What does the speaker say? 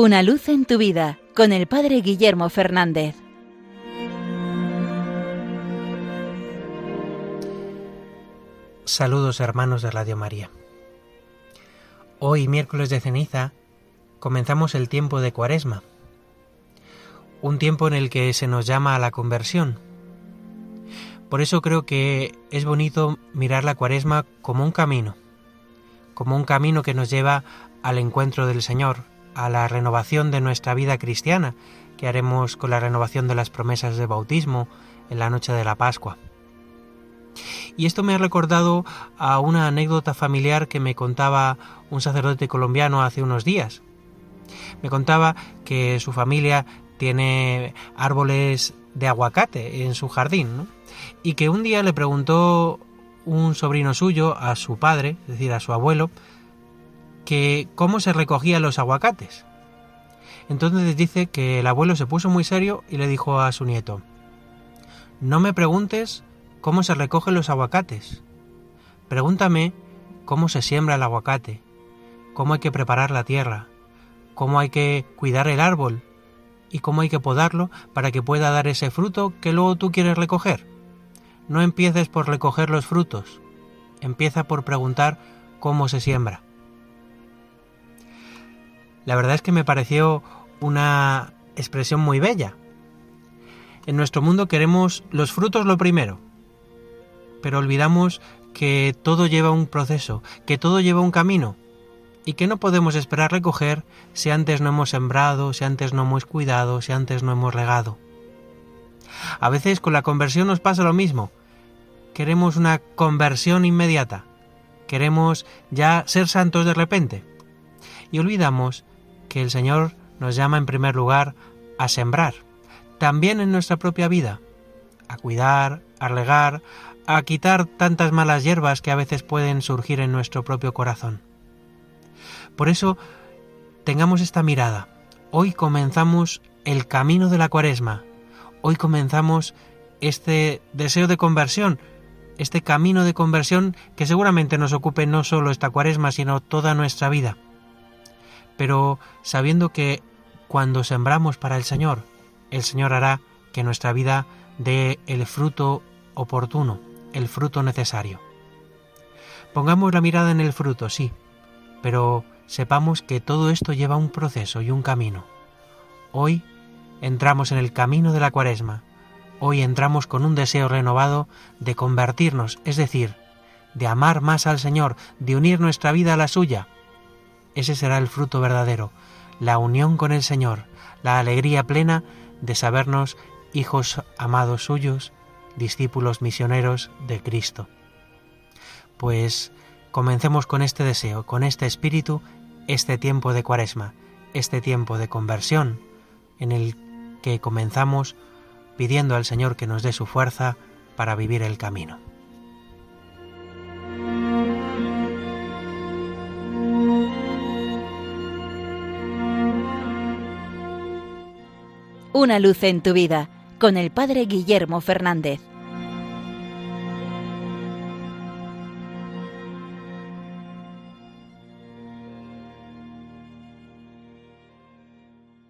Una luz en tu vida con el Padre Guillermo Fernández. Saludos hermanos de Radio María. Hoy, miércoles de ceniza, comenzamos el tiempo de Cuaresma, un tiempo en el que se nos llama a la conversión. Por eso creo que es bonito mirar la Cuaresma como un camino, como un camino que nos lleva al encuentro del Señor, a la renovación de nuestra vida cristiana, que haremos con la renovación de las promesas de bautismo en la noche de la Pascua. Y esto me ha recordado a una anécdota familiar que me contaba un sacerdote colombiano hace unos días. Me contaba que su familia tiene árboles de aguacate en su jardín, y que un día le preguntó un sobrino suyo a su padre, es decir, a su abuelo, que cómo se recogían los aguacates. Entonces dice que el abuelo se puso muy serio y le dijo a su nieto, no me preguntes cómo se recogen los aguacates. Pregúntame cómo se siembra el aguacate, cómo hay que preparar la tierra, cómo hay que cuidar el árbol y cómo hay que podarlo para que pueda dar ese fruto que luego tú quieres recoger. No empieces por recoger los frutos, empieza por preguntar cómo se siembra. La verdad es que me pareció una expresión muy bella. En nuestro mundo queremos los frutos lo primero, pero olvidamos que todo lleva un proceso, que todo lleva un camino, y que no podemos esperar recoger si antes no hemos sembrado, si antes no hemos cuidado, si antes no hemos regado. A veces con la conversión nos pasa lo mismo. Queremos una conversión inmediata. Queremos ya ser santos de repente. Y olvidamos que el Señor nos llama en primer lugar a sembrar, también en nuestra propia vida, a cuidar, a regar, a quitar tantas malas hierbas que a veces pueden surgir en nuestro propio corazón. Por eso, tengamos esta mirada. Hoy comenzamos el camino de la cuaresma. Hoy comenzamos este deseo de conversión, este camino de conversión que seguramente nos ocupe no solo esta cuaresma, sino toda nuestra vida pero sabiendo que cuando sembramos para el Señor, el Señor hará que nuestra vida dé el fruto oportuno, el fruto necesario. Pongamos la mirada en el fruto, sí, pero sepamos que todo esto lleva un proceso y un camino. Hoy entramos en el camino de la cuaresma, hoy entramos con un deseo renovado de convertirnos, es decir, de amar más al Señor, de unir nuestra vida a la suya, ese será el fruto verdadero, la unión con el Señor, la alegría plena de sabernos hijos amados suyos, discípulos misioneros de Cristo. Pues comencemos con este deseo, con este espíritu, este tiempo de cuaresma, este tiempo de conversión, en el que comenzamos pidiendo al Señor que nos dé su fuerza para vivir el camino. Una luz en tu vida con el Padre Guillermo Fernández.